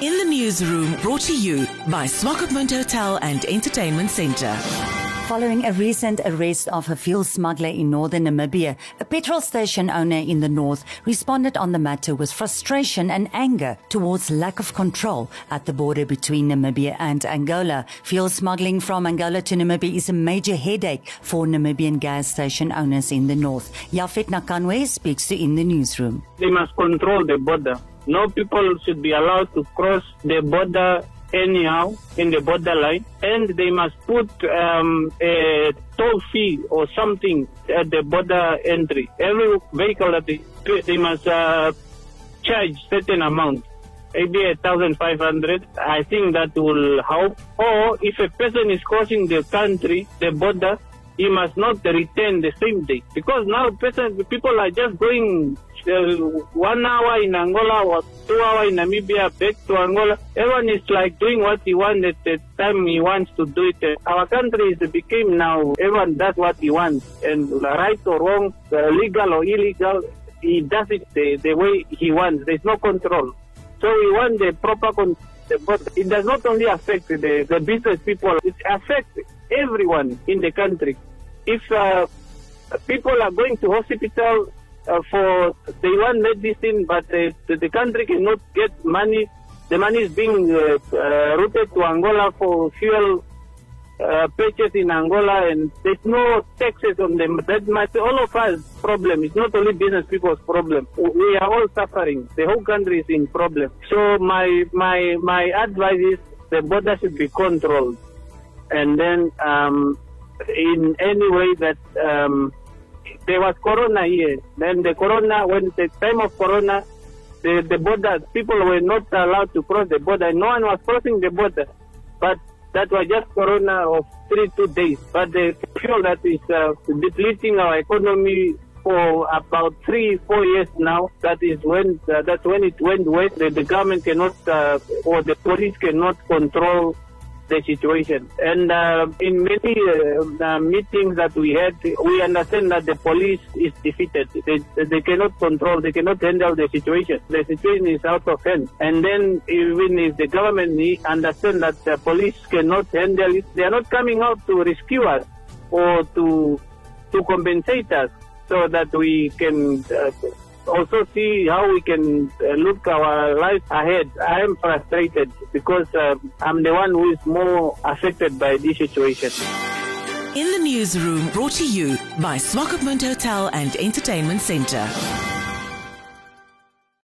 In the newsroom, brought to you by Swakopmund Hotel and Entertainment Centre. Following a recent arrest of a fuel smuggler in northern Namibia, a petrol station owner in the north responded on the matter with frustration and anger towards lack of control at the border between Namibia and Angola. Fuel smuggling from Angola to Namibia is a major headache for Namibian gas station owners in the north. Jafet Nakanue speaks to In the Newsroom. They must control the border. No people should be allowed to cross the border anyhow in the borderline, and they must put um, a toll fee or something at the border entry. Every vehicle that they, they must uh, charge certain amount. Maybe a thousand five hundred. I think that will help. Or if a person is crossing the country, the border, he must not return the same day because now person, people are just going uh, one hour in Angola or two hour in Namibia back to Angola. Everyone is like doing what he wants at the time he wants to do it. Our country is became now everyone does what he wants and right or wrong, uh, legal or illegal, he does it the, the way he wants. There's no control. So we want the proper control. But it does not only affect the, the business people, it affects everyone in the country. If uh, people are going to hospital uh, for they want medicine, but uh, the, country cannot get money, the money is being uh, uh, routed to Angola for fuel uh, purchase in Angola, and there's no taxes on them. That might be all of us problem. It's not only business people's problem. We are all suffering. The whole country is in problem. So my my my advice is the border should be controlled, and then um, in any way that um, there was corona here. Then the corona, when the time of corona, the, the border, people were not allowed to cross the border. No one was crossing the border. But that was just corona of three, two days. But the fuel that is uh, depleting our economy for about three, four years now, that is when, uh, that's when it went west. The, the government cannot, uh, or the police cannot control the situation. And uh, in many uh, uh, meetings that we had, we understand that the police is defeated. They, they cannot control, they cannot handle the situation. The situation is out of hand. And then even if the government understand that the police cannot handle it, they are not coming out to rescue us or to to compensate us so that we can uh, also see how we can uh, look our life ahead. I am frustrated because uh, I'm the one who is more affected by this situation. In the newsroom, brought to you by Swakopmund Hotel and Entertainment Centre.